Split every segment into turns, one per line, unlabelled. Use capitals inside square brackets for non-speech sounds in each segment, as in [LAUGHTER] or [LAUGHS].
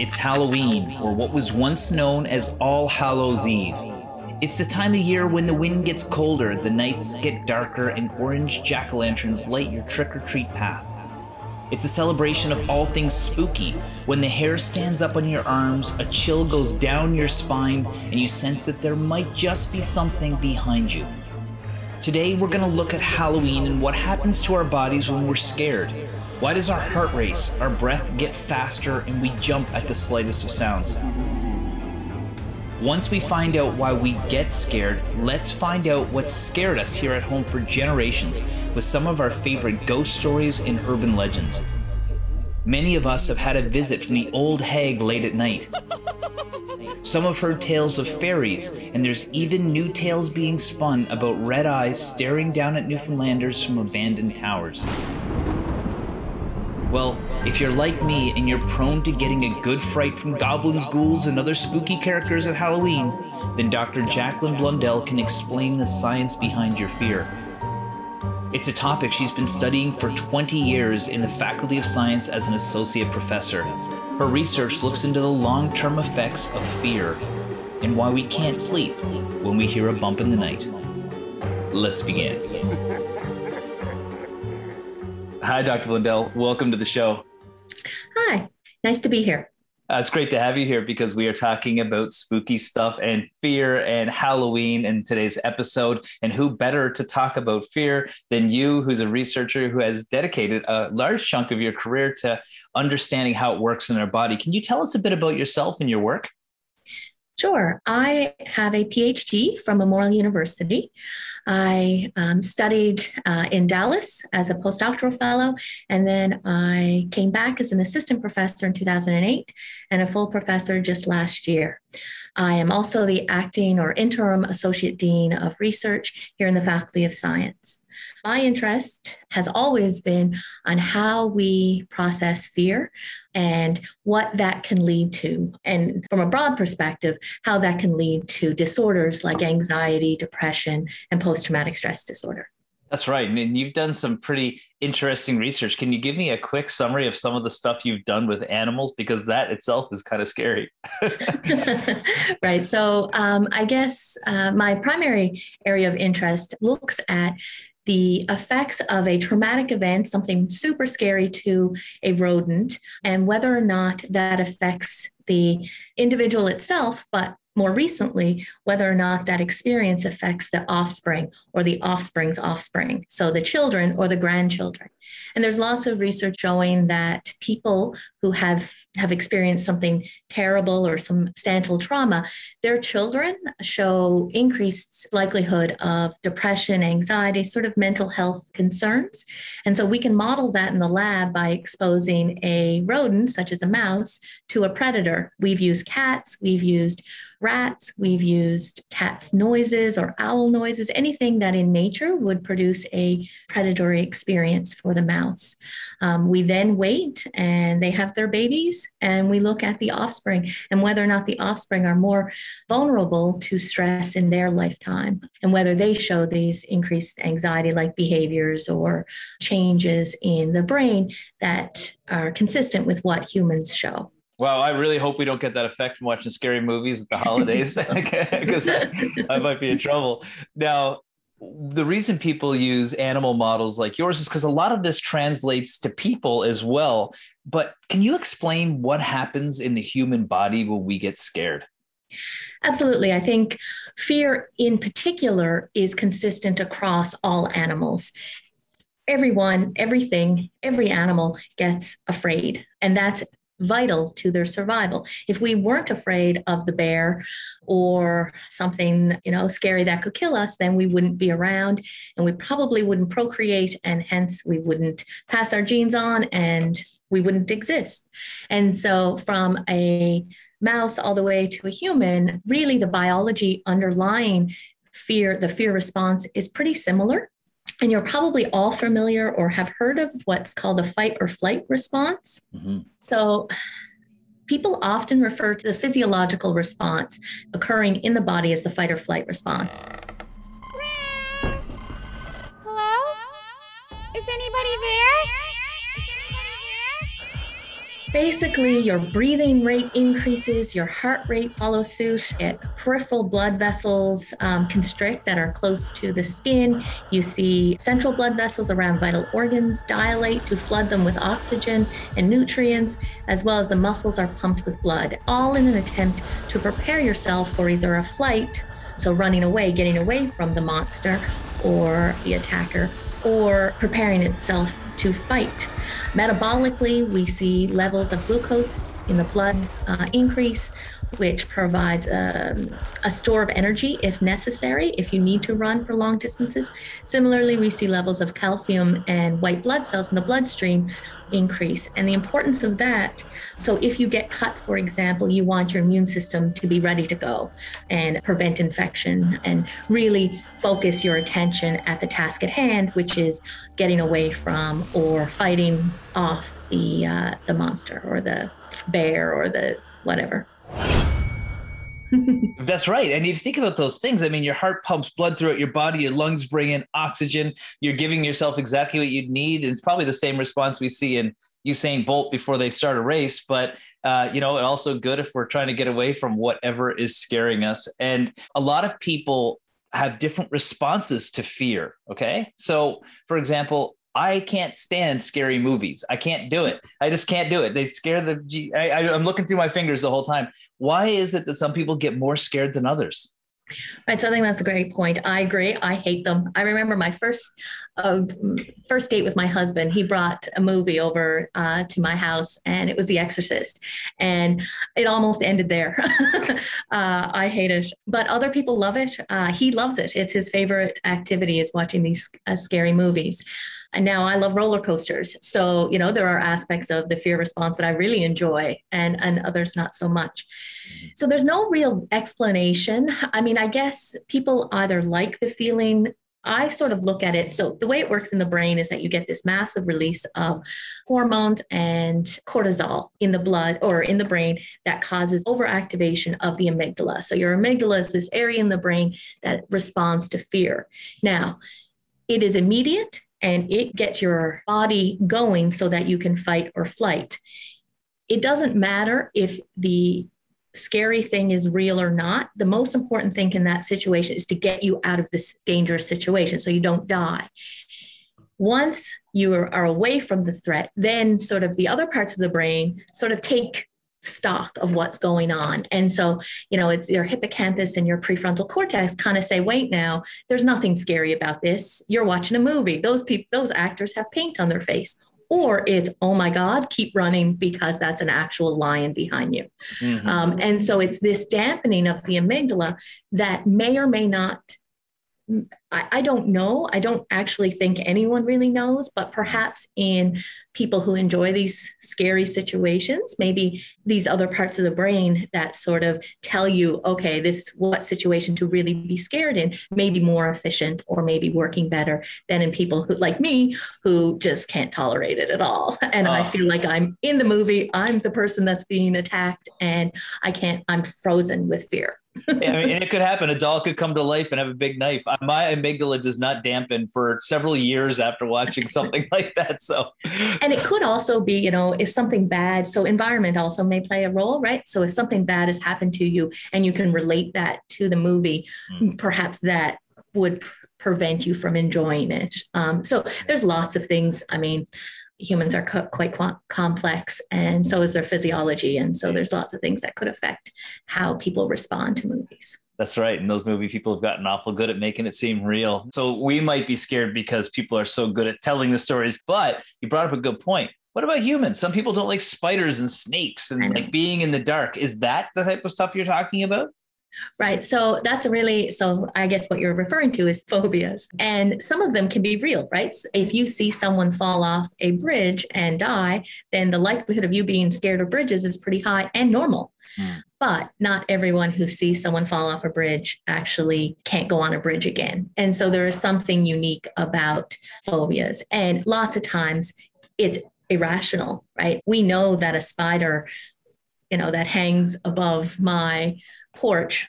It's Halloween, or what was once known as All Hallows Eve. It's the time of year when the wind gets colder, the nights get darker, and orange jack o' lanterns light your trick or treat path. It's a celebration of all things spooky. When the hair stands up on your arms, a chill goes down your spine, and you sense that there might just be something behind you. Today, we're going to look at Halloween and what happens to our bodies when we're scared. Why does our heart race, our breath get faster, and we jump at the slightest of sounds? Once we find out why we get scared, let's find out what scared us here at home for generations with some of our favorite ghost stories and urban legends. Many of us have had a visit from the old hag late at night. Some have heard tales of fairies, and there's even new tales being spun about red eyes staring down at Newfoundlanders from abandoned towers. Well, if you're like me and you're prone to getting a good fright from goblins, ghouls, and other spooky characters at Halloween, then Dr. Jacqueline Blundell can explain the science behind your fear. It's a topic she's been studying for 20 years in the Faculty of Science as an associate professor. Her research looks into the long term effects of fear and why we can't sleep when we hear a bump in the night. Let's begin. Hi, Dr. Blundell. Welcome to the show.
Hi, nice to be here.
Uh, it's great to have you here because we are talking about spooky stuff and fear and Halloween in today's episode. And who better to talk about fear than you, who's a researcher who has dedicated a large chunk of your career to understanding how it works in our body? Can you tell us a bit about yourself and your work?
Sure. I have a PhD from Memorial University. I um, studied uh, in Dallas as a postdoctoral fellow, and then I came back as an assistant professor in 2008 and a full professor just last year. I am also the acting or interim associate dean of research here in the Faculty of Science. My interest has always been on how we process fear and what that can lead to. And from a broad perspective, how that can lead to disorders like anxiety, depression, and post traumatic stress disorder.
That's right. And you've done some pretty interesting research. Can you give me a quick summary of some of the stuff you've done with animals? Because that itself is kind of scary. [LAUGHS] [LAUGHS]
right. So, um, I guess uh, my primary area of interest looks at the effects of a traumatic event, something super scary to a rodent, and whether or not that affects the individual itself, but more recently whether or not that experience affects the offspring or the offspring's offspring, so the children or the grandchildren. And there's lots of research showing that people who have have experienced something terrible or some substantial trauma, their children show increased likelihood of depression, anxiety, sort of mental health concerns. And so we can model that in the lab by exposing a rodent, such as a mouse, to a predator. We've used cats, we've used rats, we've used cats' noises or owl noises, anything that in nature would produce a predatory experience for the mouse. Um, we then wait and they have their babies, and we look at the offspring and whether or not the offspring are more vulnerable to stress in their lifetime and whether they show these increased anxiety like behaviors or changes in the brain that are consistent with what humans show.
Wow, I really hope we don't get that effect from watching scary movies at the holidays [LAUGHS] [LAUGHS] because I, I might be in trouble. Now, the reason people use animal models like yours is because a lot of this translates to people as well. But can you explain what happens in the human body when we get scared?
Absolutely. I think fear in particular is consistent across all animals. Everyone, everything, every animal gets afraid. And that's vital to their survival. If we weren't afraid of the bear or something, you know, scary that could kill us, then we wouldn't be around and we probably wouldn't procreate and hence we wouldn't pass our genes on and we wouldn't exist. And so from a mouse all the way to a human, really the biology underlying fear, the fear response is pretty similar. And you're probably all familiar or have heard of what's called the fight or flight response. Mm-hmm. So, people often refer to the physiological response occurring in the body as the fight or flight response. Basically your breathing rate increases, your heart rate follows suit, it, peripheral blood vessels um, constrict that are close to the skin. You see central blood vessels around vital organs dilate to flood them with oxygen and nutrients, as well as the muscles are pumped with blood, all in an attempt to prepare yourself for either a flight, so running away, getting away from the monster or the attacker, or preparing itself to fight. Metabolically, we see levels of glucose in the blood uh, increase, which provides a, um, a, store of energy if necessary, if you need to run for long distances. Similarly, we see levels of calcium and white blood cells in the bloodstream increase. And the importance of that so, if you get cut, for example, you want your immune system to be ready to go and prevent infection and really focus your attention at the task at hand, which is getting away from or fighting off the, uh, the monster or the bear or the whatever.
That's right. And if you think about those things, I mean, your heart pumps blood throughout your body, your lungs bring in oxygen, you're giving yourself exactly what you need. And it's probably the same response we see in Usain Bolt before they start a race. But, uh, you know, and also good if we're trying to get away from whatever is scaring us. And a lot of people have different responses to fear. Okay. So, for example, I can't stand scary movies. I can't do it. I just can't do it. They scare the. I, I, I'm looking through my fingers the whole time. Why is it that some people get more scared than others?
Right. So I think that's a great point. I agree. I hate them. I remember my first uh, first date with my husband. He brought a movie over uh, to my house, and it was The Exorcist, and it almost ended there. [LAUGHS] uh, I hate it, but other people love it. Uh, he loves it. It's his favorite activity is watching these uh, scary movies. And now I love roller coasters. So, you know, there are aspects of the fear response that I really enjoy and, and others not so much. Mm-hmm. So there's no real explanation. I mean, I guess people either like the feeling I sort of look at it. So, the way it works in the brain is that you get this massive release of hormones and cortisol in the blood or in the brain that causes overactivation of the amygdala. So, your amygdala is this area in the brain that responds to fear. Now, it is immediate and it gets your body going so that you can fight or flight. It doesn't matter if the scary thing is real or not. The most important thing in that situation is to get you out of this dangerous situation so you don't die. Once you are away from the threat, then sort of the other parts of the brain sort of take stock of what's going on. And so, you know, it's your hippocampus and your prefrontal cortex kind of say, wait now, there's nothing scary about this. You're watching a movie. Those people, those actors have paint on their face. Or it's, oh my God, keep running because that's an actual lion behind you. Mm-hmm. Um, and so it's this dampening of the amygdala that may or may not I, I don't know. I don't actually think anyone really knows, but mm-hmm. perhaps in people who enjoy these scary situations, maybe these other parts of the brain that sort of tell you, okay, this what situation to really be scared in may be more efficient or maybe working better than in people who like me who just can't tolerate it at all. [LAUGHS] And oh. I ah. feel like I'm in the movie, I'm the person that's being attacked and I can't, I'm frozen with fear.
Yeah, I mean, and it could happen. A doll could come to life and have a big knife. My amygdala does not dampen for several years after watching something [LAUGHS] like that. So,
and it could also be, you know, if something bad, so environment also may play a role, right? So, if something bad has happened to you and you can relate that to the movie, mm. perhaps that would prevent you from enjoying it. Um, so, there's lots of things. I mean, humans are co- quite complex and so is their physiology and so there's lots of things that could affect how people respond to movies.
That's right and those movie people have gotten awful good at making it seem real. So we might be scared because people are so good at telling the stories but you brought up a good point. What about humans? Some people don't like spiders and snakes and like being in the dark. Is that the type of stuff you're talking about
Right. So that's a really, so I guess what you're referring to is phobias. And some of them can be real, right? If you see someone fall off a bridge and die, then the likelihood of you being scared of bridges is pretty high and normal. Mm. But not everyone who sees someone fall off a bridge actually can't go on a bridge again. And so there is something unique about phobias. And lots of times it's irrational, right? We know that a spider you know, that hangs above my porch,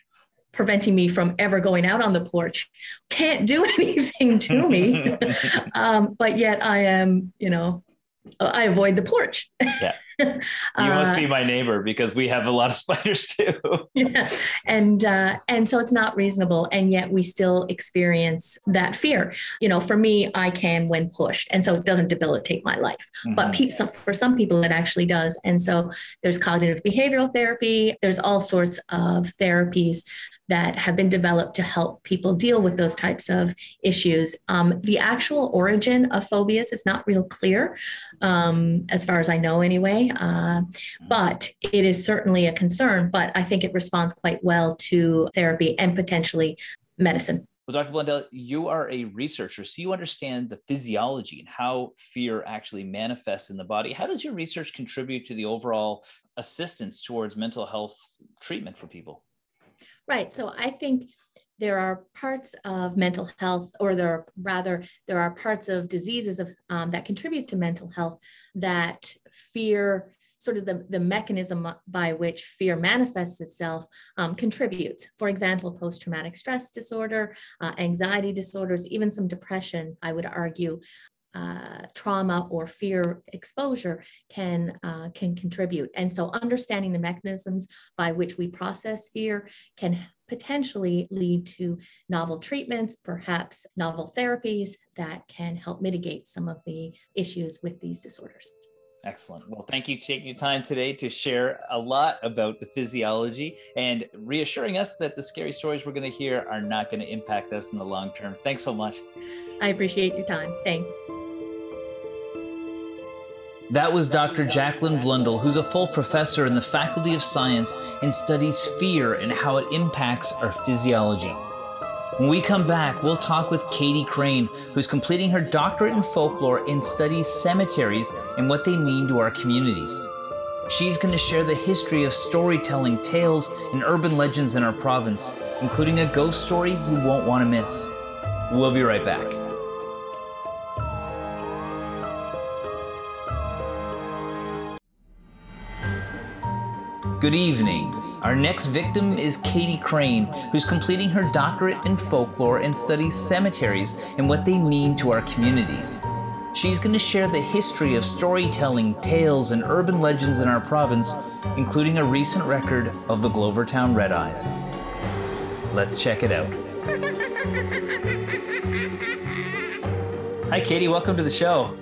preventing me from ever going out on the porch, can't do [LAUGHS] anything to me. [LAUGHS] um, but yet I am, you know, I avoid the porch.
yeah. [LAUGHS] you must be uh, my neighbor because we have a lot of [LAUGHS] spiders too.
yeah. And uh, and so it's not reasonable, and yet we still experience that fear. You know, for me, I can when pushed, and so it doesn't debilitate my life. Mm-hmm. But pe- some, for some people, it actually does. And so there's cognitive behavioral therapy. There's all sorts of therapies that have been developed to help people deal with those types of issues. Um, the actual origin of phobias is not real clear, um, as far as I know, anyway. Uh, but it is certainly a concern. But I think it responds quite well to therapy and potentially medicine.
Well, Dr. Blundell, you are a researcher, so you understand the physiology and how fear actually manifests in the body. How does your research contribute to the overall assistance towards mental health treatment for people?
Right. So I think there are parts of mental health, or there are rather there are parts of diseases of um, that contribute to mental health that fear sort of the, the mechanism by which fear manifests itself um, contributes. For example, post traumatic stress disorder, uh, anxiety disorders, even some depression, I would argue, uh, trauma or fear exposure can uh, can contribute. And so, understanding the mechanisms by which we process fear can potentially lead to novel treatments, perhaps novel therapies that can help mitigate some of the issues with these disorders.
Excellent. Well, thank you for taking your time today to share a lot about the physiology and reassuring us that the scary stories we're going to hear are not going to impact us in the long term. Thanks so much.
I appreciate your time. Thanks.
That was Dr. Jacqueline Blundell, who's a full professor in the Faculty of Science and studies fear and how it impacts our physiology. When we come back, we'll talk with Katie Crane, who's completing her doctorate in folklore and studies cemeteries and what they mean to our communities. She's going to share the history of storytelling, tales, and urban legends in our province, including a ghost story you won't want to miss. We'll be right back. Good evening. Our next victim is Katie Crane, who's completing her doctorate in folklore and studies cemeteries and what they mean to our communities. She's going to share the history of storytelling, tales, and urban legends in our province, including a recent record of the Glovertown Red Eyes. Let's check it out. [LAUGHS] Hi, Katie. Welcome to the show.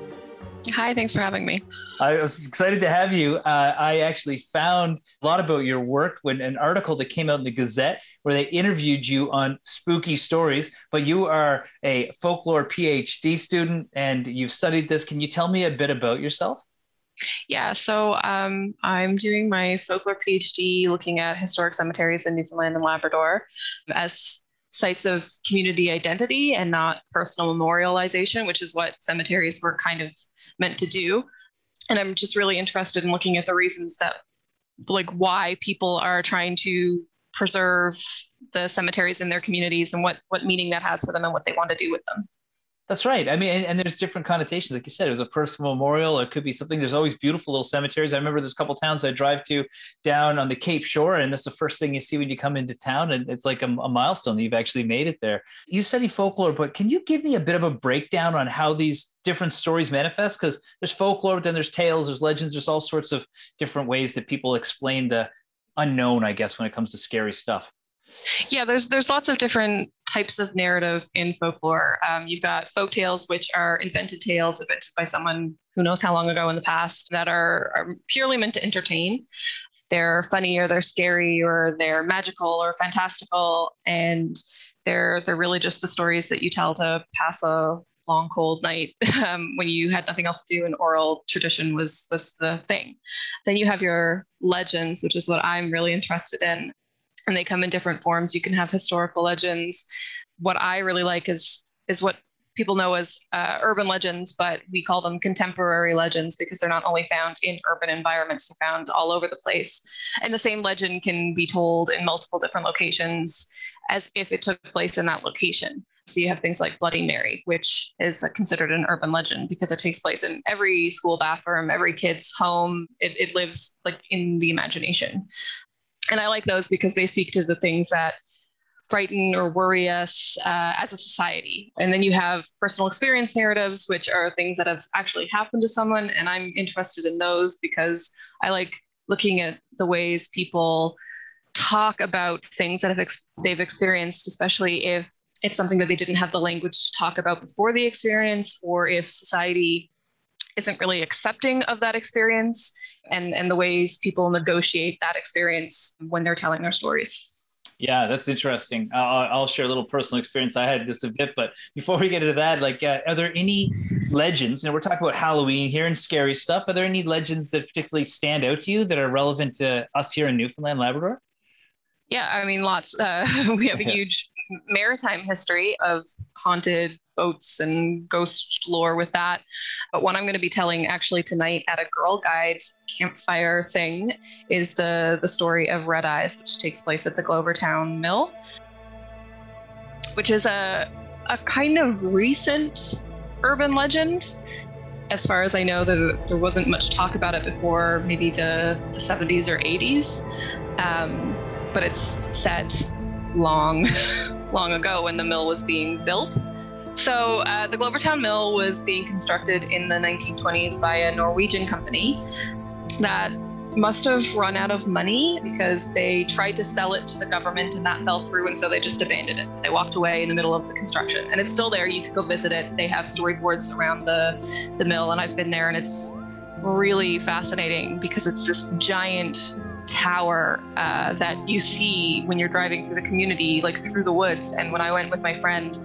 Hi, thanks for having me.
I was excited to have you. Uh, I actually found a lot about your work when an article that came out in the Gazette where they interviewed you on spooky stories. But you are a folklore PhD student and you've studied this. Can you tell me a bit about yourself?
Yeah, so um, I'm doing my folklore PhD looking at historic cemeteries in Newfoundland and Labrador as sites of community identity and not personal memorialization, which is what cemeteries were kind of meant to do. And I'm just really interested in looking at the reasons that, like, why people are trying to preserve the cemeteries in their communities and what what meaning that has for them and what they want to do with them.
That's right. I mean, and, and, there's different connotations. Like you said, it was a personal memorial. It could be something. There's always beautiful little cemeteries. I remember there's a couple towns I drive to down on the Cape Shore, and that's the first thing you see when you come into town. And it's like a, a milestone that you've actually made it there. You study folklore, but can you give me a bit of a breakdown on how these different stories manifest? Because there's folklore, but then there's tales, there's legends, there's all sorts of different ways that people explain the unknown, I guess, when it comes to scary stuff.
Yeah, there's there's lots of different types of narrative in folklore. Um, you've got folk tales, which are invented tales invented by someone who knows how long ago in the past that are, are purely meant to entertain. They're funny or they're scary or they're magical or fantastical, and they're they're really just the stories that you tell to pass a long cold night [LAUGHS] um, when you had nothing else to do and oral tradition was was the thing then you have your legends which is what i'm really interested in and they come in different forms. You can have historical legends. What I really like is is what people know as uh, urban legends, but we call them contemporary legends because they're not only found in urban environments, they're found all over the place. And the same legend can be told in multiple different locations as if it took place in that location. So you have things like Bloody Mary, which is considered an urban legend because it takes place in every school bathroom, every kid's home. It, it lives like in the imagination and I like those because they speak to the things that frighten or worry us uh, as a society. And then you have personal experience narratives, which are things that have actually happened to someone. And I'm interested in those because I like looking at the ways people talk about things that have ex- they've experienced, especially if it's something that they didn't have the language to talk about before the experience, or if society isn't really accepting of that experience and, and the ways people negotiate that experience when they're telling their stories.
Yeah, that's interesting. I'll, I'll, share a little personal experience I had just a bit, but before we get into that, like, uh, are there any legends? You know, we're talking about Halloween here and scary stuff. Are there any legends that particularly stand out to you that are relevant to us here in Newfoundland, Labrador?
Yeah, I mean, lots. Uh, [LAUGHS] we have a huge maritime history of haunted boats and ghost lore with that. But one I'm going to be telling actually tonight at a Girl Guide campfire thing is the the story of Red Eyes, which takes place at the Glovertown Mill, which is a a kind of recent urban legend. As far as I know, the, there wasn't much talk about it before maybe the, the 70s or 80s. Um, but it's set long, [LAUGHS] long ago when the mill was being built. So uh, the Glovertown Mill was being constructed in the 1920s by a Norwegian company that must have run out of money because they tried to sell it to the government and that fell through and so they just abandoned it. They walked away in the middle of the construction and it's still there. You could go visit it. They have storyboards around the the mill and i've been there and it's really fascinating because it's this giant tower uh, that you see when you're driving through the community, like through the woods. And when I went with my friend,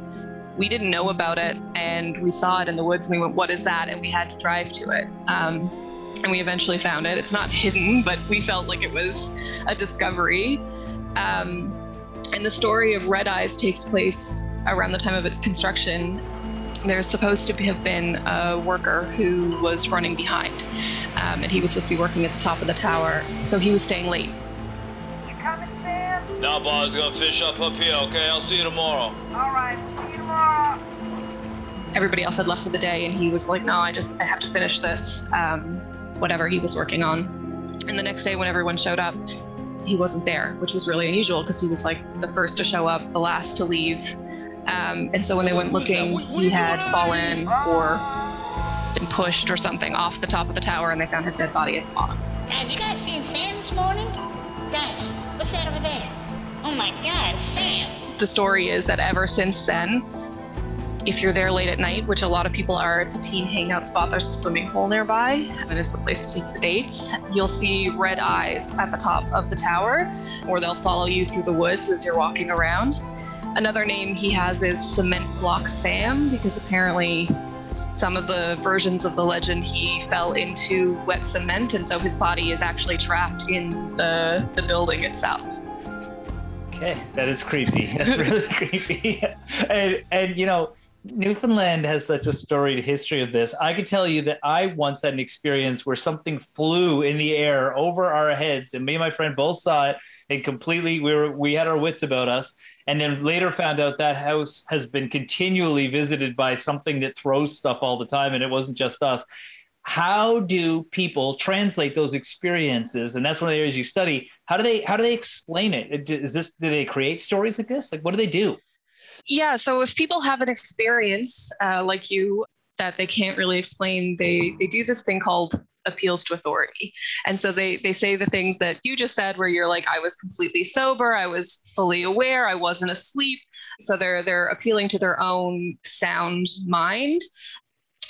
we didn't know about it and we saw it in the woods and we went, What is that? And we had to drive to it. Um, and we eventually found it. It's not [LAUGHS] hidden, but we felt like it was a discovery. Um, and the story of Red Eyes takes place around the time of its construction there's supposed to have been a worker who was running behind, um, and he was supposed to be working at the top of the tower, so he was staying late.
You coming, Sam?
No, boss, gonna fish up up here. Okay, I'll see you tomorrow.
All right, see you tomorrow.
Everybody else had left for the day, and he was like, "No, I just I have to finish this, um, whatever he was working on." And the next day, when everyone showed up, he wasn't there, which was really unusual because he was like the first to show up, the last to leave. Um, and so when they went looking, he had fallen or been pushed or something off the top of the tower, and they found his dead body at the bottom.
Guys, you guys seen Sam this morning? Guys, what's that over there? Oh my God, Sam!
The story is that ever since then, if you're there late at night, which a lot of people are, it's a teen hangout spot. There's a swimming hole nearby, and it's the place to take your dates. You'll see red eyes at the top of the tower, or they'll follow you through the woods as you're walking around. Another name he has is Cement Block Sam because apparently some of the versions of the legend he fell into wet cement and so his body is actually trapped in the the building itself.
Okay, that is creepy. [LAUGHS] That's really [LAUGHS] creepy. And and you know, Newfoundland has such a storied history of this. I could tell you that I once had an experience where something flew in the air over our heads, and me and my friend both saw it, and completely we were we had our wits about us. And then later found out that house has been continually visited by something that throws stuff all the time, and it wasn't just us. How do people translate those experiences? And that's one of the areas you study. How do they how do they explain it? Is this do they create stories like this? Like what do they do?
Yeah. So if people have an experience uh, like you that they can't really explain, they they do this thing called appeals to authority. And so they they say the things that you just said where you're like I was completely sober, I was fully aware, I wasn't asleep. So they're they're appealing to their own sound mind.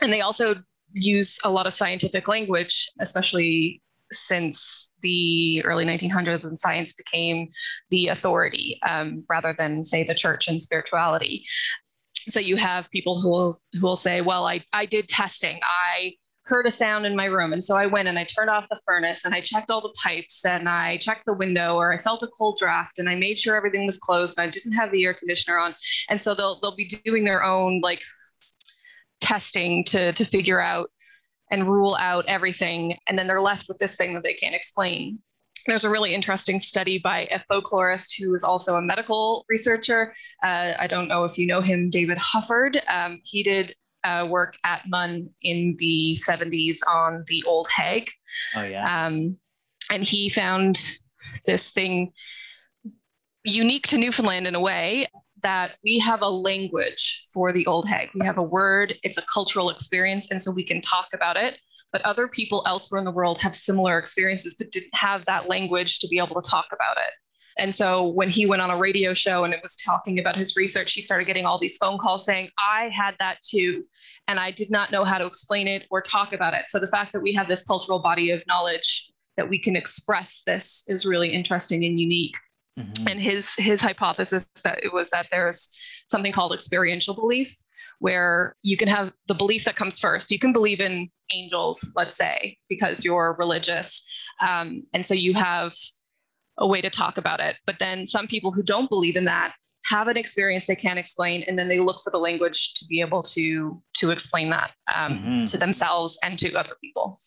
And they also use a lot of scientific language, especially since the early 1900s and science became the authority um, rather than say the church and spirituality so you have people who will who will say well i i did testing i heard a sound in my room and so i went and i turned off the furnace and i checked all the pipes and i checked the window or i felt a cold draft and i made sure everything was closed and i didn't have the air conditioner on and so they'll they'll be doing their own like testing to to figure out and rule out everything. And then they're left with this thing that they can't explain. There's a really interesting study by a folklorist who is also a medical researcher. Uh, I don't know if you know him, David Hufford. Um, he did uh, work at MUN in the 70s on the old hag.
Oh, yeah.
Um, and he found this thing unique to Newfoundland in a way that we have a language for the old hag. We have a word, it's a cultural experience, and so we can talk about it. But other people elsewhere in the world have similar experiences, but didn't have that language to be able to talk about it. And so when he went on a radio show and it was talking about his research, he started getting all these phone calls saying, I had that too. And I did not know how to explain it or talk about it. So the fact that we have this cultural body of knowledge that we can express this is really interesting and unique. Mm-hmm. And his his hypothesis that it was that there's something called experiential belief, where you can have the belief that comes first. You can believe in angels, let's say, because you're religious, um, and so you have a way to talk about it. But then some people who don't believe in that have an experience they can't explain, and then they look for the language to be able to to explain that um, mm-hmm. to themselves and to other people.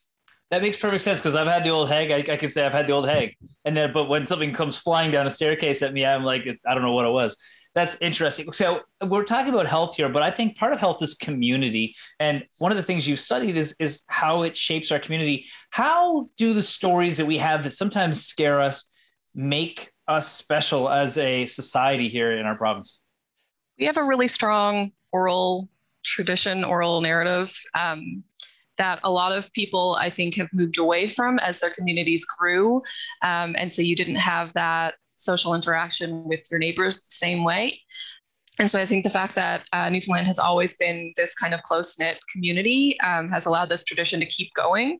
That makes perfect sense because I've had the old hag. I, I could say I've had the old hag, and then but when something comes flying down a staircase at me, I'm like, I don't know what it was. That's interesting. So we're talking about health here, but I think part of health is community, and one of the things you've studied is is how it shapes our community. How do the stories that we have that sometimes scare us make us special as a society here in our province?
We have a really strong oral tradition, oral narratives um, that a lot of people, I think, have moved away from as their communities grew. Um, and so you didn't have that social interaction with your neighbors the same way. And so I think the fact that uh, Newfoundland has always been this kind of close knit community um, has allowed this tradition to keep going.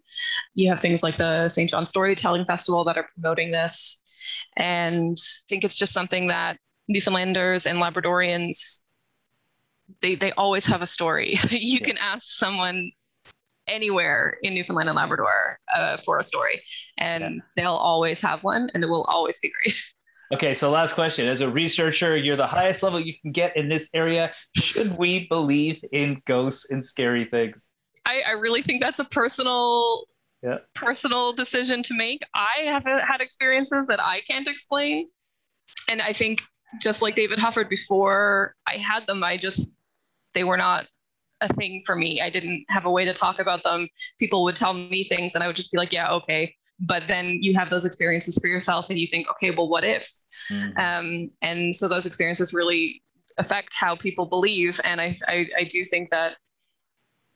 You have things like the St. John Storytelling Festival that are promoting this. And I think it's just something that Newfoundlanders and Labradorians, they, they always have a story. [LAUGHS] you can ask someone anywhere in Newfoundland and Labrador uh, for a story, and yeah. they'll always have one, and it will always be great. [LAUGHS]
Okay, so last question. As a researcher, you're the highest level you can get in this area. Should we believe in ghosts and scary things?
I, I really think that's a personal yeah. personal decision to make. I have had experiences that I can't explain. And I think just like David Hufford before I had them, I just, they were not a thing for me. I didn't have a way to talk about them. People would tell me things and I would just be like, yeah, okay. But then you have those experiences for yourself and you think, okay, well, what if? Mm-hmm. Um, and so those experiences really affect how people believe. And I, I, I do think that,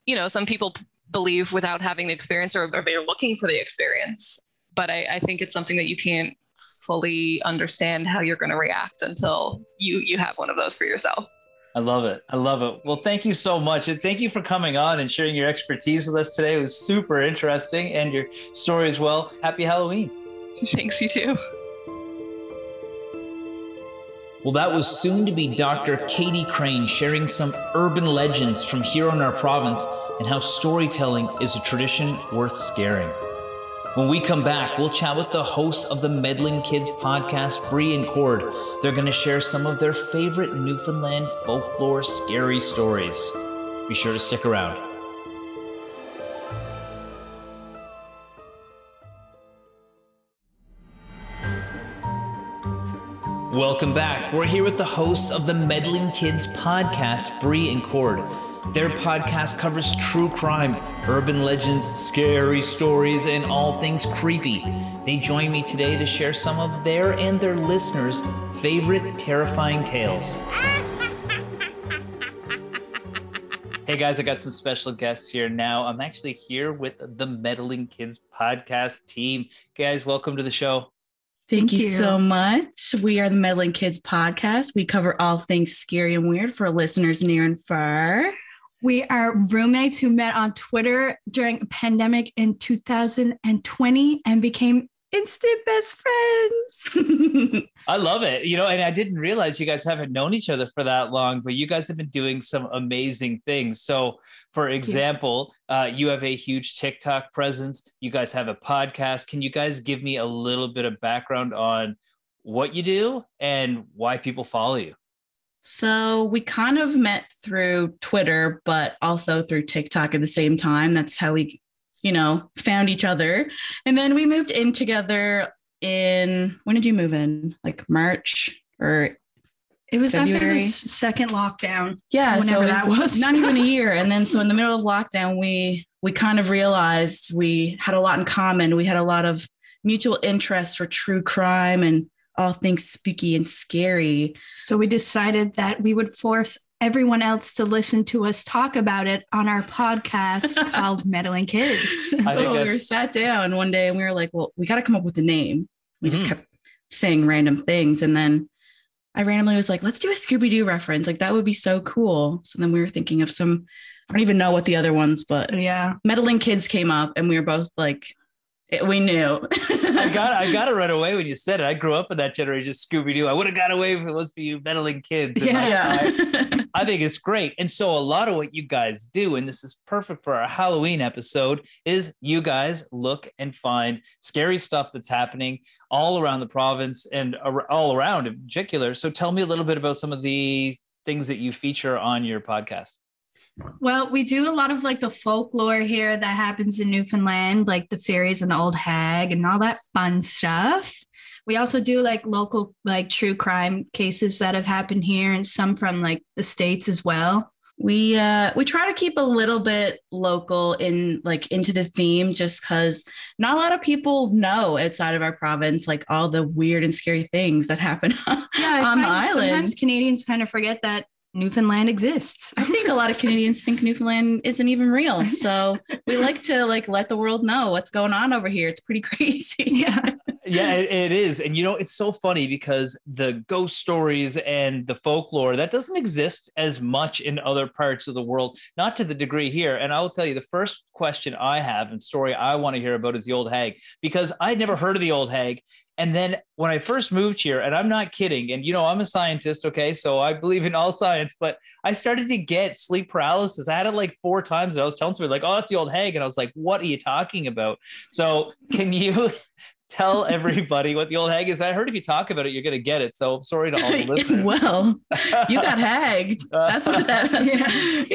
you know, some people believe without having the experience or they're looking for the experience. But I, I think it's something that you can't fully understand how you're going to react until you you have one of those for yourself.
I love it. I love it. Well, thank you so much. And thank you for coming on and sharing your expertise with us today. It was super interesting and your story as well. Happy Halloween. [LAUGHS]
Thanks, you too.
Well, that was soon to be Dr. Katie Crane sharing some urban legends from here in our province and how storytelling is a tradition worth scaring. When we come back, we'll chat with the hosts of the Meddling Kids podcast, Bree and Cord. They're going to share some of their favorite Newfoundland folklore scary stories. Be sure to stick around. Welcome back. We're here with the hosts of the Meddling Kids podcast, Bree and Cord. Their podcast covers true crime, urban legends, scary stories, and all things creepy. They join me today to share some of their and their listeners' favorite terrifying tales. [LAUGHS] hey guys, I got some special guests here now. I'm actually here with the Meddling Kids podcast team. Guys, welcome to the show.
Thank, Thank you, you, so much. We are the Meddling Kids podcast. We cover all things scary and weird for listeners near and far.
We are roommates who met on Twitter during a pandemic in 2020 and became instant best friends. [LAUGHS]
I love it. You know, and I didn't realize you guys haven't known each other for that long, but you guys have been doing some amazing things. So, for example, yeah. uh, you have a huge TikTok presence. You guys have a podcast. Can you guys give me a little bit of background on what you do and why people follow you?
So we kind of met through Twitter, but also through TikTok at the same time. That's how we, you know, found each other. And then we moved in together in when did you move in? Like March or
it was February? after the second lockdown.
Yeah, so that was [LAUGHS] not even a year. And then so in the [LAUGHS] middle of lockdown, we we kind of realized we had a lot in common. We had a lot of mutual interest for true crime and all things spooky and scary.
So we decided that we would force everyone else to listen to us talk about it on our podcast [LAUGHS] called Meddling Kids.
I think
Oh, [LAUGHS] we were sat down one day and we were like, well, we got to come up with a name. We just
Mhm.
kept saying random things. And then I randomly was like, let's do a Scooby Doo reference. Like, that would be so cool. So then we were thinking of some, I don't even know what the other ones, but
yeah.
meddling kids came up and we were both like, it- we knew.
I [LAUGHS] got I got it right away when you said it. I grew up in that generation, Scooby Doo. I would have got away if it was for you meddling kids. And
Yeah.
I, [LAUGHS] I think it's great. And so a lot of what you guys do, and this is perfect for our Halloween episode, is you guys look and find scary stuff that's happening all around the province and ar- all around in particular. So tell me a little bit about some of the things that you feature on your podcast.
Well, we do a lot of like the folklore here that happens in Newfoundland, like the fairies and the old hag and all that fun stuff. We also do like local, like true crime cases that have happened here and some from like the States as well.
we uh we try to keep a little bit local in like into the theme just because not a lot of people know outside of our province like all the weird and scary things that happen [LAUGHS]
Yeah,
on the island
sometimes Canadians kind of forget that Newfoundland exists.
I think a lot of Canadians think Newfoundland isn't even real. So we like to like let the world know what's going on over here. It's pretty [LAUGHS] crazy.
yeah.
Yeah it, it is. And you know it's so funny because the ghost stories and the folklore that doesn't exist as much in other parts of the world not to the degree here. And i'll tell you the first question i have and story i want to hear about is the old hag because i'd never heard of the old hag. And then when i first moved here and i'm not kidding and you know i'm a scientist okay so i believe in all science but i started to get sleep paralysis. I had it like four times and i was telling somebody like oh that's the old hag and i was like what are you talking about? So can you [LAUGHS] tell [LAUGHS] everybody what the old hag is. I heard if you talk about it, you're going to get it. So sorry to all the [LAUGHS] listeners.
well, you got [LAUGHS] hagged. That's what that
Yeah.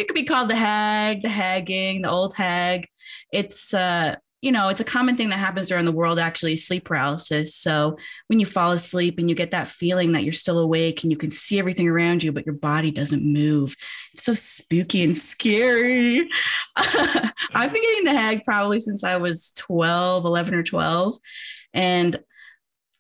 it could be called the hag, the hagging, the old hag. It's uh you know, it's a common thing that happens around the world actually, sleep paralysis. So when you fall asleep and you get that feeling that you're still awake and you can see everything around you, but your body doesn't move. It's so spooky and scary. I've been getting the hag probably since I was 12, 11 or 12. And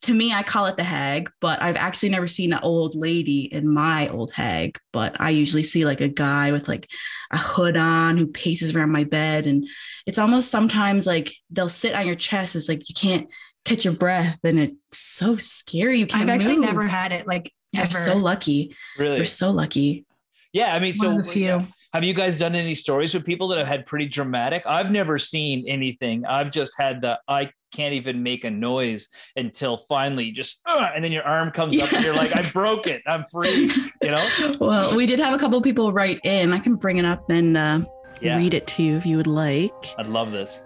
to me, I call it the hag, but I've actually never seen an old lady in my old hag. But I usually see like a guy with like a hood on who paces around my bed. And it's almost sometimes like they'll sit on your chest. It's like you can't catch your breath. And it's so scary. You can't
I've actually
move.
never had it like
You're so lucky.
really?
You're so lucky.
Yeah. I mean,
One
so
the few.
have you guys done any stories with people that have had pretty dramatic? I've never seen anything. I've just had the I can't even make a noise until finally just uh, and then your arm comes up and you're like, I [LAUGHS] broke it. I'm free. You know?
Well, we did have a couple people write in. I can bring it up and uh,
Yeah.
read it to you if you would like.
I'd love this.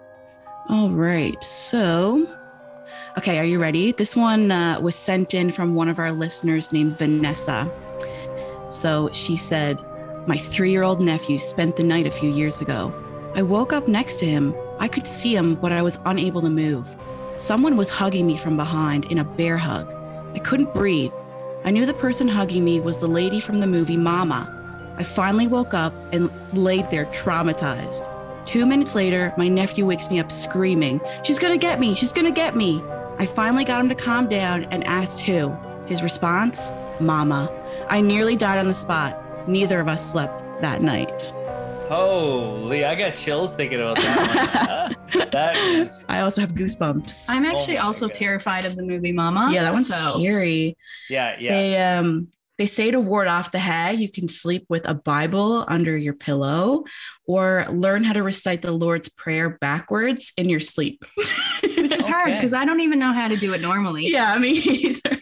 All right. So, okay, are you ready? This one uh, was sent in from one of our listeners named Vanessa. So she said, My three year old nephew spent the night a few years ago. I woke up next to him. I could see him, but I was unable to move. Someone was hugging me from behind in a bear hug. I couldn't breathe. I knew the person hugging me was the lady from the movie Mama. I finally woke up and laid there traumatized. Two minutes later, my nephew wakes me up screaming, She's gonna get me! She's gonna get me! I finally got him to calm down and asked who. His response, Mama. I nearly died on the spot. Neither of us slept that night.
Holy, I got chills thinking about that one. that is [LAUGHS]
I also have goosebumps.
I'm actually
Oh
also
God.
terrified of the movie Mama.
yeah, that one's
so-
scary.
yeah, yeah.
They um they say to ward off the hag, you can sleep with a Bible under your pillow or learn how to recite the Lord's Prayer backwards in your sleep. [LAUGHS]
Which is hard because I don't even know how to do it normally.
yeah, me either.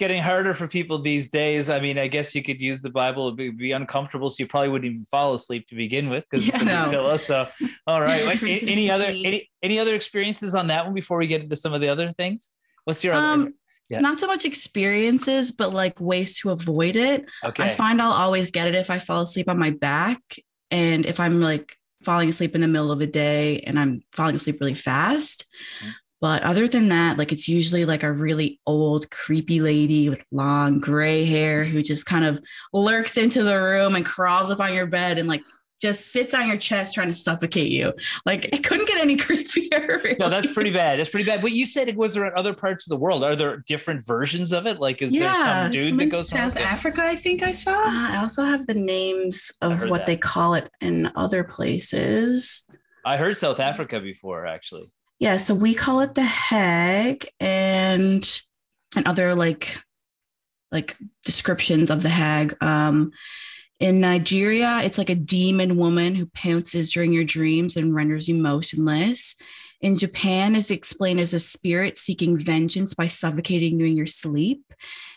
It's getting harder for people these days. I mean, I guess you could use the Bible, it'd be, be uncomfortable, so you probably wouldn't even fall asleep to begin with because it's
Yeah.
in your
No.
pillow. So, all right. [LAUGHS] Any other any any other experiences on that one before we get into some of the other things? What's your other?
Um,
Yeah.
Not so much experiences, but like ways to avoid it.
Okay.
I find I'll always get it if I fall asleep on my back. And if I'm like falling asleep in the middle of a day and I'm falling asleep really fast.
Mhm.
But other than that, like it's usually like a really old, creepy lady with long gray hair who just kind of lurks into the room and crawls up on your bed and like just sits on your chest trying to suffocate you. Like it couldn't get any [LAUGHS] creepier.
No, that's pretty bad. That's pretty bad. But you said it was there in other parts of the world. Are there different versions of it? Like, is there some dude that goes
South
Okay.
Africa, I think I saw.
Uh, I also have the names of what
that.
they call it in other places.
I heard South Africa before, actually.
Yeah, so we call it the hag and and other like like descriptions of the hag. Um in Nigeria, it's like a demon woman who pounces during your dreams and renders you motionless. In Japan, it's explained as a spirit seeking vengeance by suffocating you in your sleep.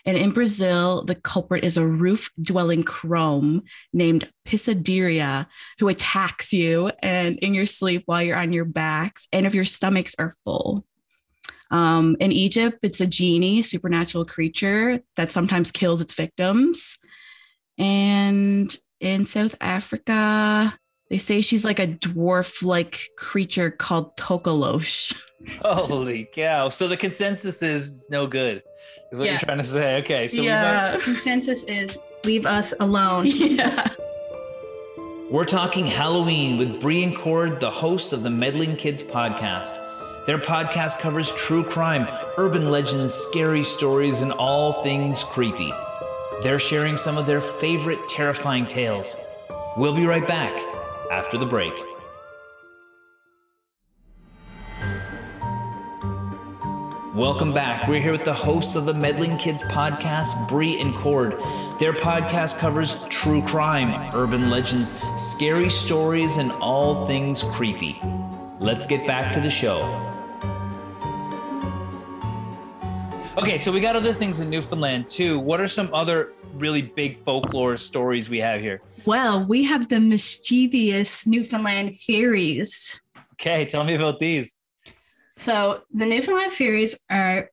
And in Brazil, the culprit is a roof dwelling chrome named Pisadeira who attacks you and in your sleep while you're on your backs and if your stomachs are full. Um, in Egypt, it's a genie, supernatural creature that sometimes kills its victims. And in South Africa, they say she's like a dwarf like creature called Tokolosh. [LAUGHS]
Holy cow. So the consensus is no good, is what
Yeah.
you're trying to say. Okay. So
Yeah.
The consensus is leave us alone. [LAUGHS]
yeah.
we we're talking Halloween with Bree and Cord, the hosts of the Meddling Kids podcast. Their podcast covers true crime, urban legends, scary stories, and all things creepy. They're sharing some of their favorite terrifying tales. We'll be right back after the break. Welcome back. We're here with the hosts of the Meddling Kids podcast, Bree and Cord. Their podcast covers true crime, urban legends, scary stories, and all things creepy. Let's get back to the show. Okay, so we got other things in Newfoundland too. What are some other really big folklore stories we have here?
Well, we have the mischievous Newfoundland fairies.
Okay, tell me about these.
So the Newfoundland fairies are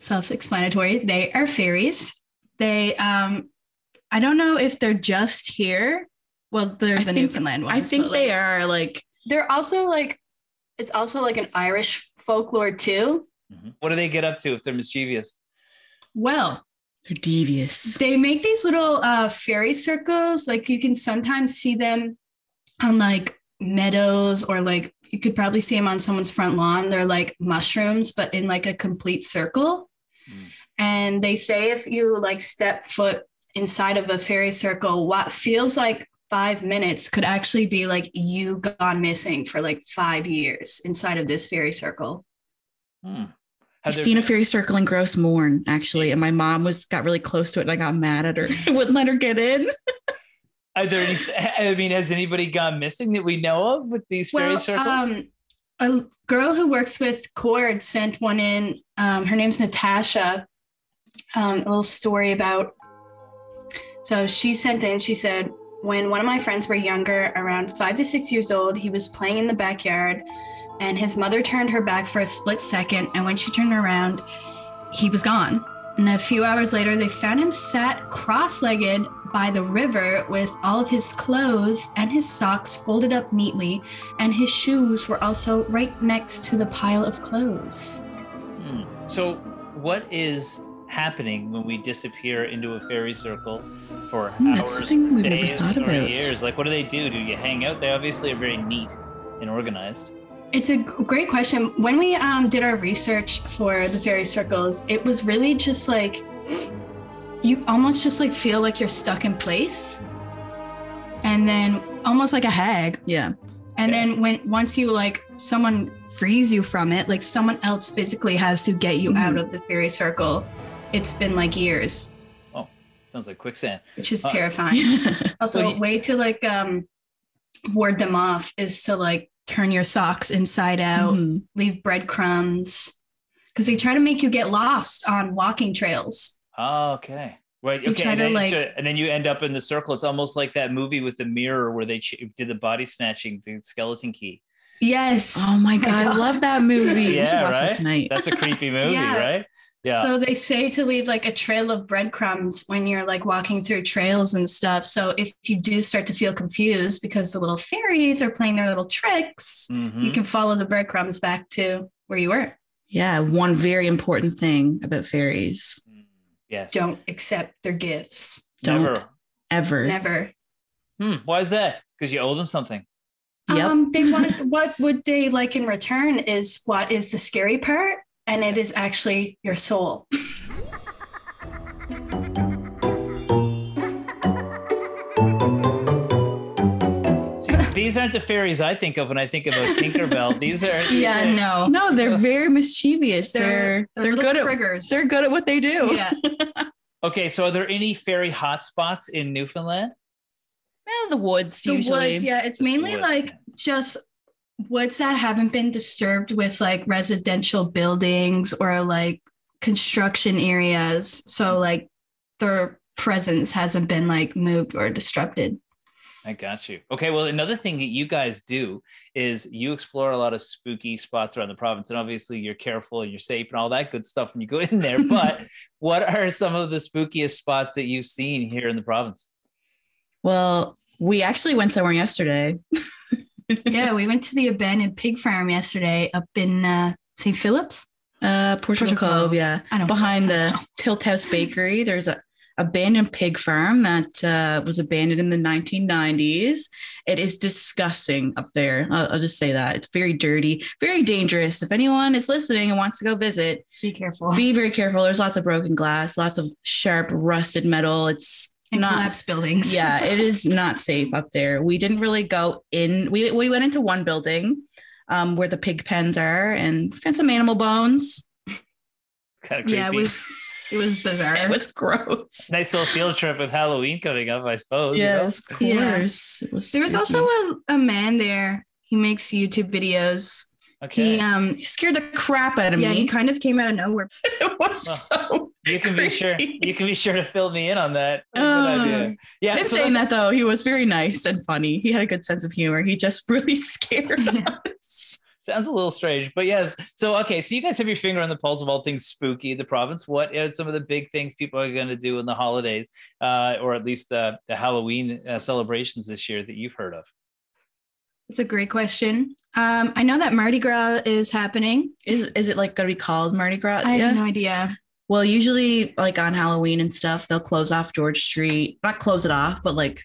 self-explanatory. They are fairies. They um I don't know if they're just here. Well, they're
I
the
think-
Newfoundland ones.
I think
but,
they
like,
are like
They're also like it's also like an Irish folklore too.
What do they get up to if they're mischievous?
Well,
they're devious.
they make these little uh fairy circles. Like you can sometimes see them on like meadows or like you could probably see them on someone's front lawn. They're like mushrooms, but in like a complete circle.
Mm.
And they say if you like step foot inside of a fairy circle, what feels like five minutes could actually be like you gone missing for like five years inside of this fairy circle.
Hmm.
I've seen a
been-
fairy circle in Gros Morne, actually, and my mom was got really close to it, and I got mad at her. [LAUGHS] Wouldn't let her get in. [LAUGHS]
Are there any, I mean, has anybody gone missing that we know of with these fairy
Well,
circles?
um, a girl who works with Cord sent one in. Um, her name's Natasha. Um, a little story about. So she sent in. She said, when one of my friends were younger, around five to six years old, he was playing in the backyard, and his mother turned her back for a split second. And when she turned around, he was gone. And a few hours later, they found him sat cross legged by the river with all of his clothes and his socks folded up neatly, and his shoes were also right next to the pile of clothes.
Hmm. So, what is happening when we disappear into a fairy circle for
Hmm,
hours,
something we've never
days, or years? Like, what do they do? Do you hang out? They obviously are very neat and organized.
It's a great question. When we um, did our research for the fairy circles, it was really just like you almost just like feel like you're stuck in place, and then almost like a hag.
Yeah.
And
Yeah.
then when once you like someone frees you from it, like someone else physically has to get you out
Mhm.
of the fairy circle. It's been like years, Oh,
Sounds like quicksand.
which is
Uh,
terrifying. [LAUGHS] Also,
Well,
a way to like um ward them off is to like turn your socks inside out,
Mhm.
leave breadcrumbs, because they try to make you get lost on walking trails.
Oh, okay. Right.
They
Okay. And then,
like-
and then you end up in the circle. It's almost like that movie with the mirror where they ch- did the body snatching, the skeleton key.
Yes.
Oh my [LAUGHS] god, I
God.
love that movie.
Yeah,
watch that
right?
tonight.
That's a creepy [LAUGHS] movie,
Yeah.
right? Yeah.
So they say to leave like a trail of breadcrumbs when you're like walking through trails and stuff. So if you do start to feel confused because the little fairies are playing their little tricks,
Mhm.
you can follow the breadcrumbs back to where you were.
yeah, one very important thing about fairies.
Yes.
Don't accept their gifts.
Don't
Never.
ever.
Never.
Hmm. Why is that? Because you owe them something.
Yep.
Um, they want what would they like in return is what is the scary part, and it is actually your soul.
These aren't the fairies I think of when I think about Tinkerbell. These are these
Yeah,
are-
no,
No, they're very mischievous. They're
they're,
they're,
little
good at
triggers.
they're good at what they do.
yeah, [LAUGHS]
Okay, so are there any fairy hotspots in Newfoundland?
Well, the woods
the
usually.
woods. Yeah, it's
Just
mainly
woods.
like just woods that haven't been disturbed with like residential buildings or like construction areas. So like their presence hasn't been like moved or disrupted.
I got you. Okay, well, another thing that you guys do is you explore a lot of spooky spots around the province, and obviously you're careful and you're safe and all that good stuff when you go in there. [LAUGHS] But what are some of the spookiest spots that you've seen here in the province?
Well, we actually went somewhere yesterday. [LAUGHS]
yeah, we went to the abandoned pig farm yesterday up in uh, St. Philip's.
Uh, Portugal
Portugal
Cove,
Cove.
yeah.
I don't
Behind the Tilt House Bakery, there's a abandoned pig farm that uh, was abandoned in the 1990s. It is disgusting up there. I'll, I'll just say that it's very dirty, very dangerous. If anyone is listening and wants to go visit,
Be careful.
be very careful. There's lots of broken glass, lots of sharp, rusted metal. It's
and
not
collapsed buildings. [LAUGHS]
yeah, it is not safe up there. We didn't really go in. We we went into one building um, where the pig pens are and found some animal bones.
Kind of
yeah, it was it was bizarre. [LAUGHS]
It was gross.
nice little field trip with Halloween coming up, I suppose. you know?
Yes, of
Yeah.
course. It was.
there was also a, a man there. He makes YouTube videos.
Okay.
He um
scared the crap out of
yeah, he kind of came out of nowhere. [LAUGHS]
it was so.
you can be sure. You can be sure to fill me in on that. Good
Uh.
Yeah.
In
so
saying that though, he was very nice and funny. He had a good sense of humor. He just [LAUGHS] really scared
Yeah. [LAUGHS]
us.
Sounds a little strange, but yes. So, okay, so you guys have your finger on the pulse of all things spooky in the province. What are some of the big things people are going to do in the holidays, uh, or at least the, the Halloween uh, celebrations this year that you've heard of?
It's a great question. Um, I know that Mardi Gras is happening.
Is is it like gonna be called Mardi Gras?
I have no idea.
Well, usually like on Halloween and stuff, they'll close off George Street. Not close it off, but like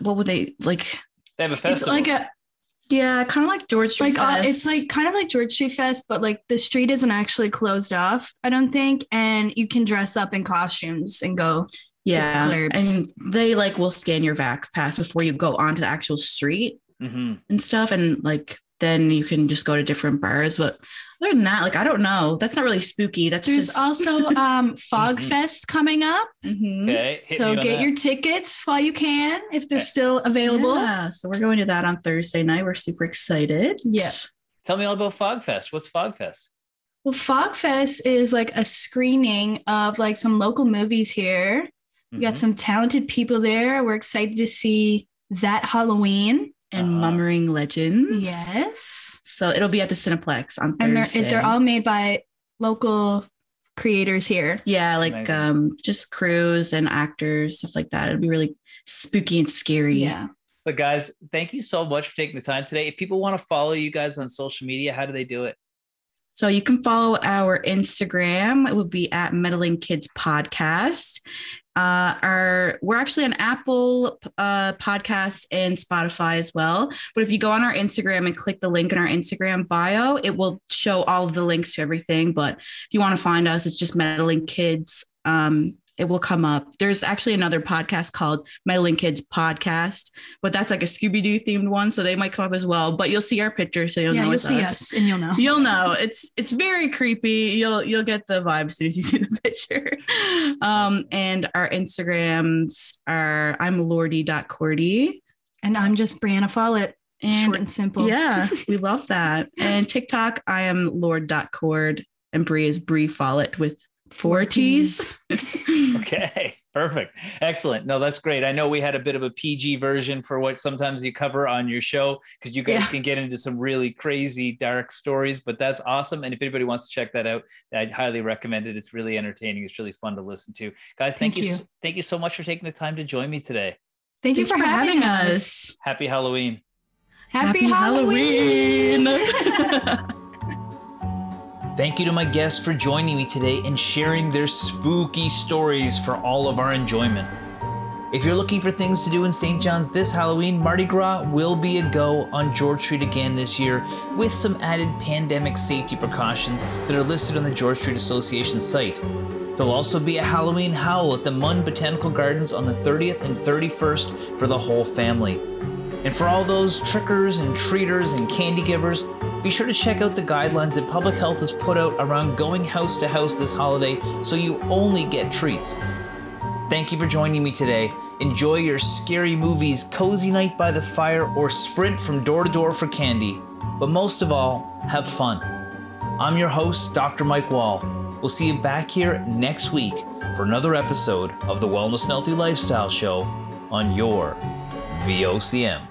what would they like?
They have a festival.
It's like a
Yeah, kind of like George Street.
like uh,
Fest.
it's like kind of like George Street Fest, but like the street isn't actually closed off. I don't think, and you can dress up in costumes and go.
yeah, and they like will scan your Vax pass before you go onto the actual street
Mhm.
and stuff, and like then you can just go to different bars. But other than that, like I don't know. That's not really spooky. That's
There's
just
also [LAUGHS] um Fog
Mhm.
Fest coming up,
Mhm.
Okay.
so get
that.
your tickets while you can if they're
Okay.
still available.
Yeah, so we're going to that on Thursday night. We're super excited.
Yeah.
Tell me all about Fogfest. What's Fogfest?
Well, Fog Fest is like a screening of like some local movies here. We got
Mhm.
some talented people there. We're excited to see that Halloween.
And
Uh-huh.
Mummering Legends.
Yes.
So it'll be at the Cineplex on
And they're they're all made by local creators here.
Yeah, like
Amazing.
um just crews and actors, stuff like that. It'll be really spooky and scary.
Yeah.
But guys, thank you so much for taking the time today. If people want to follow you guys on social media, how do they do it?
So you can follow our Instagram. It would be at Meddling Kids Podcast. Uh, our we're actually on Apple uh, Podcasts and Spotify as well. But if you go on our Instagram and click the link in our Instagram bio, it will show all of the links to everything. But if you want to find us, it's just Meddling Kids. Um, it will come up. There's actually another podcast called Meddling Kids Podcast, but that's like a Scooby Doo themed one, so they might come up as well. But you'll see our picture, so you'll
yeah,
know
you'll
it's
see
us
us and you'll know.
you'll know it's it's very creepy you'll you'll get the vibe as soon as you see the [LAUGHS] picture um and our instagrams are i'm lordy.cordy
And I'm just Brianna Follett.
and
Short and simple.
yeah [LAUGHS] we love that and tiktok i am lord.cord and brie is brie follett with four mm-hmm. t's [LAUGHS]
Okay, perfect. Excellent. No, that's great. I know we had a bit of a PG version for what sometimes you cover on your show because you guys
Yeah.
can get into some really crazy, dark stories, but that's awesome. And if anybody wants to check that out, I'd highly recommend it. It's really entertaining. It's really fun to listen to. Guys, thank,
Thank
you.
you.
Thank you so much for taking the time to join me today.
Thank you
Thanks
for, having, us.
Happy Halloween.
Happy, Halloween.
Halloween. [LAUGHS]
Thank you to my guests for joining me today and sharing their spooky stories for all of our enjoyment. If you're looking for things to do in St. John's this Halloween, Mardi Gras will be a go on George Street again this year with some added pandemic safety precautions that are listed on the George Street Association site. There'll also be a Halloween howl at the MUN Botanical Gardens on the 30th and 31st for the whole family. And for all those trickers and treaters and candy givers, be sure to check out the guidelines that public health has put out around going house to house this holiday so you only get treats. Thank you for joining me today. Enjoy your scary movies, cozy night by the fire, or sprint from door to door for candy. But most of all, have fun. I'm your host, Dr. Mike Wall. We'll see you back here next week for another episode of the Wellness and Healthy Lifestyle Show on your VOCM.